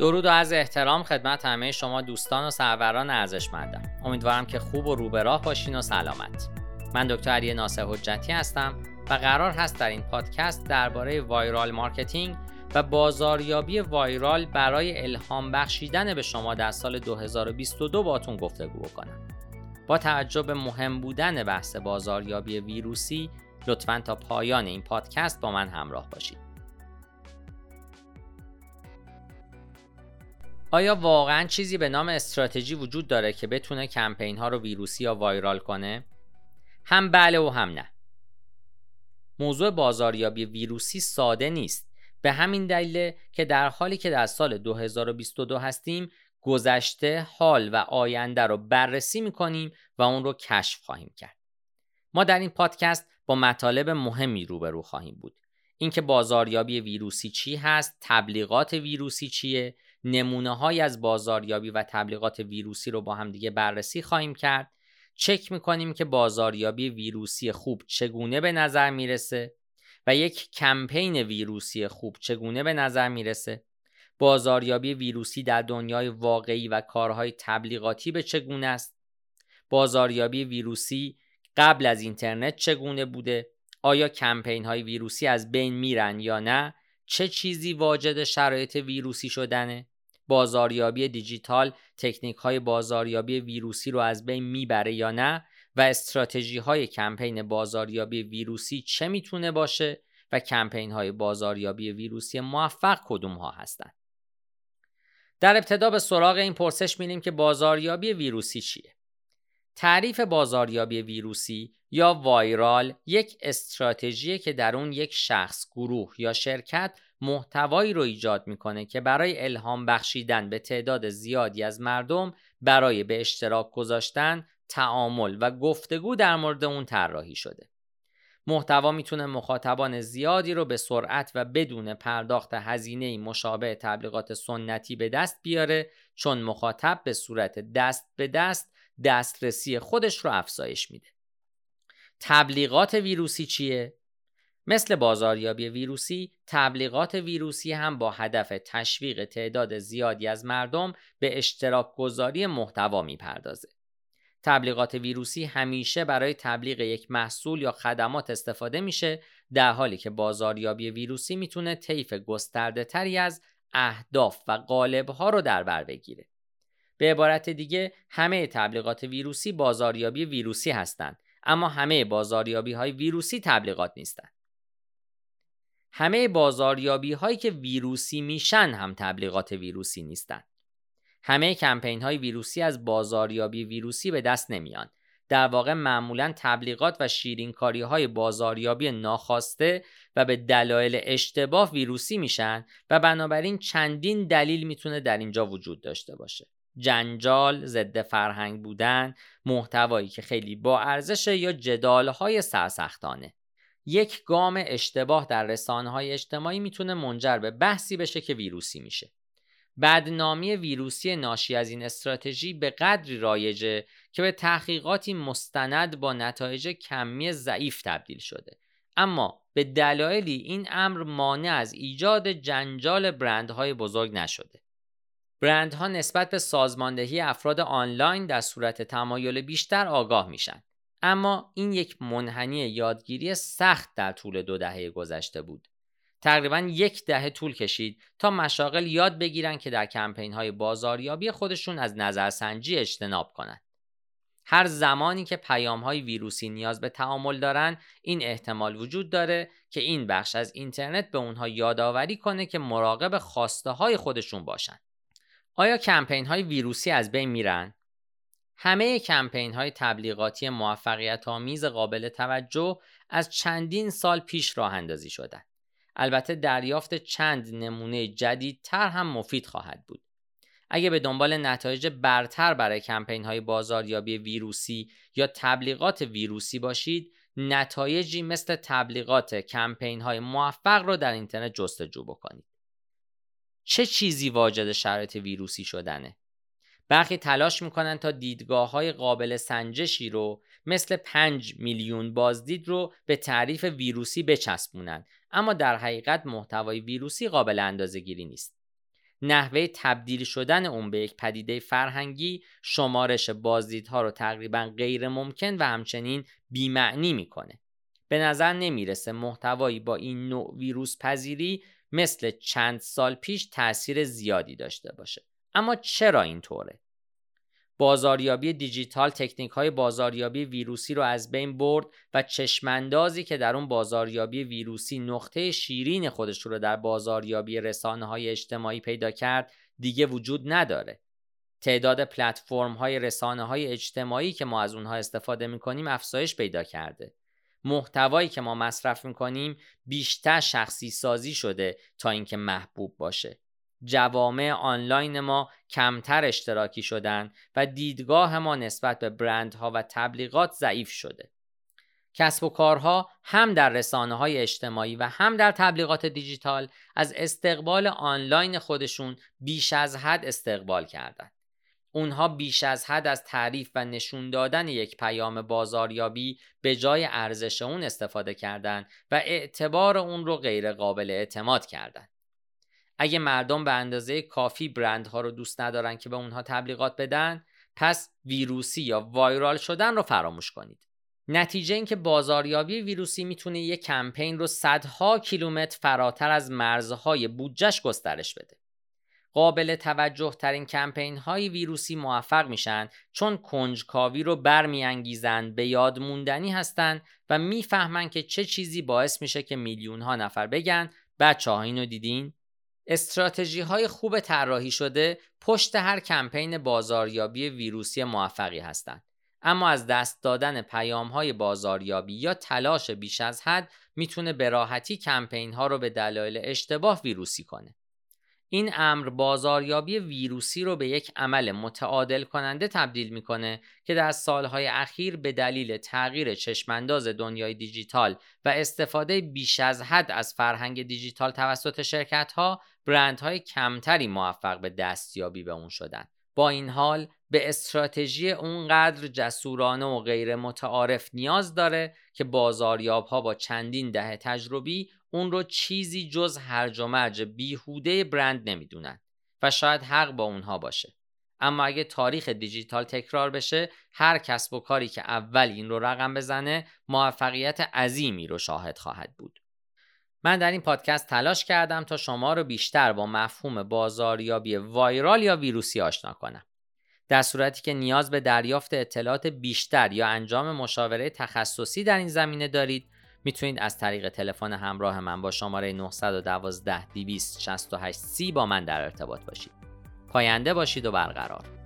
درود و عرض احترام خدمت همه شما دوستان و سروران ارزشمندم. امیدوارم که خوب و رو راه باشین و سلامت. من دکتر علی ناصر حجتی هستم و قرار هست در این پادکست درباره viral marketing و بازاریابی viral برای الهام بخشیدن به شما در سال 2022 باهاتون گفتگو بکنم. با توجه به مهم بودن بحث بازاریابی ویروسی لطفا تا پایان این پادکست با من همراه باشید. آیا واقعا چیزی به نام استراتژی وجود داره که بتونه کمپین ها رو ویروسی یا وایرال کنه؟ هم بله و هم نه. موضوع بازاریابی ویروسی ساده نیست. به همین دلیل که در حالی که در سال 2022 هستیم گذشته، حال و آینده رو بررسی می‌کنیم و اون رو کشف خواهیم کرد. ما در این پادکست با مطالب مهمی روبرو خواهیم بود. اینکه بازاریابی ویروسی چی هست، تبلیغات ویروسی چیه، نمونه های از بازاریابی و تبلیغات ویروسی رو با هم دیگه بررسی خواهیم کرد. چک می‌کنیم که بازاریابی ویروسی خوب چگونه به نظر می‌رسه و یک کمپین ویروسی خوب چگونه به نظر می‌رسه. بازاریابی ویروسی در دنیای واقعی و کارهای تبلیغاتی به چگونه است؟ بازاریابی ویروسی قبل از اینترنت چگونه بوده؟ آیا کمپین های ویروسی از بین میرن یا نه؟ چه چیزی واجد شرایط ویروسی شدنه بازاریابی دیجیتال تکنیک های بازاریابی ویروسی رو از بین می‌بره یا نه و استراتژی های کمپین بازاریابی ویروسی چه می‌تونه باشه و کمپین های بازاریابی ویروسی موفق کدوم ها هستند. در ابتدا به سراغ این پرسش میریم که بازاریابی ویروسی چیه؟ تعریف بازاریابی ویروسی یا وایرال یک استراتژی که در اون یک شخص، گروه یا شرکت محتوایی رو ایجاد می‌کنه که برای الهام بخشیدن به تعداد زیادی از مردم برای به اشتراک گذاشتن تعامل و گفتگو در مورد اون طراحی شده. محتوا می‌تونه مخاطبان زیادی رو به سرعت و بدون پرداخت هزینه مشابه تبلیغات سنتی به دست بیاره چون مخاطب به صورت دست به دست دسترسی خودش رو افزایش میده. تبلیغات ویروسی چیه مثل بازاریابی ویروسی، تبلیغات ویروسی هم با هدف تشویق تعداد زیادی از مردم به اشتراک گذاری محتوا می‌پردازه. تبلیغات ویروسی همیشه برای تبلیغ یک محصول یا خدمات استفاده میشه در حالی که بازاریابی ویروسی می‌تونه طیف گسترده تری از اهداف و قالب ها رو در بر بگیره. به عبارت دیگه همه تبلیغات ویروسی بازاریابی ویروسی هستند اما همه بازاریابی های ویروسی تبلیغات نیستند. همه بازاریابی هایی که ویروسی میشن هم تبلیغات ویروسی نیستن. همه کمپین های ویروسی از بازاریابی ویروسی به دست نمیان. در واقع معمولا تبلیغات و شیرینکاری های بازاریابی ناخواسته و به دلایل اشتباه ویروسی میشن و بنابراین چندین دلیل می‌تونه در اینجا وجود داشته باشه. جنجال، ضد فرهنگ بودن، محتوایی که خیلی با ارزش یا جدال های سرسختانه. یک گام اشتباه در رسانه های اجتماعی می‌تونه منجر به بحثی بشه که ویروسی میشه. بدنامی ویروسی ناشی از این استراتژی به قدری رایجه که به تحقیقاتی مستند با نتایج کمی ضعیف تبدیل شده. اما به دلایلی این امر مانع از ایجاد جنجال برندهای بزرگ نشده. برندها نسبت به سازماندهی افراد آنلاین در صورت تمایل بیشتر آگاه میشن. اما این یک منحنی یادگیری سخت در طول دو دهه گذشته بود. تقریبا یک دهه طول کشید تا مشاغل یاد بگیرن که در کمپین های بازاریابی خودشون از نظرسنجی اجتناب کنند. هر زمانی که پیام های ویروسی نیاز به تعامل دارن این احتمال وجود داره که این بخش از اینترنت به اونها یادآوری کنه که مراقب خواسته های خودشون باشن. آیا کمپین های ویروسی از بین میرن؟ همه کمپین های تبلیغاتی موفقیت آمیز قابل توجه از چندین سال پیش راه اندازی شدند. البته دریافت چند نمونه جدیدتر هم مفید خواهد بود. اگه به دنبال نتایج برتر برای کمپین های بازاریابی ویروسی یا تبلیغات ویروسی باشید، نتایجی مثل تبلیغات کمپین های موفق رو در اینترنت جستجو بکنید. چه چیزی واجد شرایط ویروسی شدنه؟ برخی تلاش می‌کنن تا دیدگاه های قابل سنجشی رو مثل 5 میلیون بازدید رو به تعریف ویروسی بچسبونن اما در حقیقت محتوای ویروسی قابل اندازه گیری نیست نحوه تبدیل شدن اون به یک پدیده فرهنگی شمارش بازدیدها رو تقریبا غیر ممکن و همچنین بیمعنی می‌کنه به نظر نمی‌رسه محتوایی با این نوع ویروس پذیری مثل چند سال پیش تاثیر زیادی داشته باشه. اما چرا اینطوره؟ بازاریابی دیجیتال تکنیک های بازاریابی ویروسی رو از بین برد و چشماندازی که در اون بازاریابی ویروسی نقطه شیرین خودش رو در بازاریابی رسانه های اجتماعی پیدا کرد دیگه وجود نداره. تعداد پلتفرم های رسانه های اجتماعی که ما از اونها استفاده می‌کنیم افزایش پیدا کرده. محتوایی که ما مصرف می‌کنیم بیشتر شخصی سازی شده تا اینکه محبوب باشه جوامع آنلاین ما کمتر اشتراکی شدن و دیدگاه ما نسبت به برندها و تبلیغات ضعیف شده. کسب و کارها هم در رسانه های اجتماعی و هم در تبلیغات دیجیتال از استقبال آنلاین خودشون بیش از حد استقبال کردند. اونها بیش از حد از تعریف و نشون دادن یک پیام بازاریابی به جای ارزش اون استفاده کردند و اعتبار اون رو غیر قابل اعتماد کردند. اگه مردم به اندازه کافی برندها رو دوست ندارن که به اونها تبلیغات بدن پس ویروسی یا وایرال شدن رو فراموش کنید نتیجه اینکه بازاریابی ویروسی می‌تونه یک کمپین رو صدها کیلومتر فراتر از مرزهای بودجش گسترش بده قابل توجه ترین کمپین های ویروسی موفق میشن چون کنجکاوی رو برمیانگیزند به یاد موندنی هستند و می‌فهمن که چه چیزی باعث میشه که میلیون ها نفر بگن بچه ها اینو دیدین استراتژی های خوب طراحی شده پشت هر کمپین بازاریابی ویروسی موفقی هستند. اما از دست دادن پیام های بازاریابی یا تلاش بیش از حد می‌تونه به راحتی کمپین ها رو به دلایل اشتباه ویروسی کنه. این امر بازاریابی ویروسی رو به یک عمل متعادل کننده تبدیل می‌کنه که در سالهای اخیر به دلیل تغییر چشمانداز دنیای دیجیتال و استفاده بیش از حد از فرهنگ دیجیتال توسط شرکت ها برندهای کمتری موفق به دستیابی به اون شدن. با این حال به استراتژی اونقدر جسورانه و غیر متعارف نیاز داره که بازاریاب ها با چندین دهه تجربی اون رو چیزی جز هرج و مرج بیهوده برند نمی‌دونن و شاید حق با اونها باشه. اما اگه تاریخ دیجیتال تکرار بشه هر کسب و کاری که اول این رو رقم بزنه موفقیت عظیمی رو شاهد خواهد بود. من در این پادکست تلاش کردم تا شما رو بیشتر با مفهوم بازاریابی وایرال یا ویروسی آشنا کنم در صورتی که نیاز به دریافت اطلاعات بیشتر یا انجام مشاوره تخصصی در این زمینه دارید می‌تونید از طریق تلفن همراه من با شماره 912 268 30 با من در ارتباط باشید. پاینده باشید و برقرار.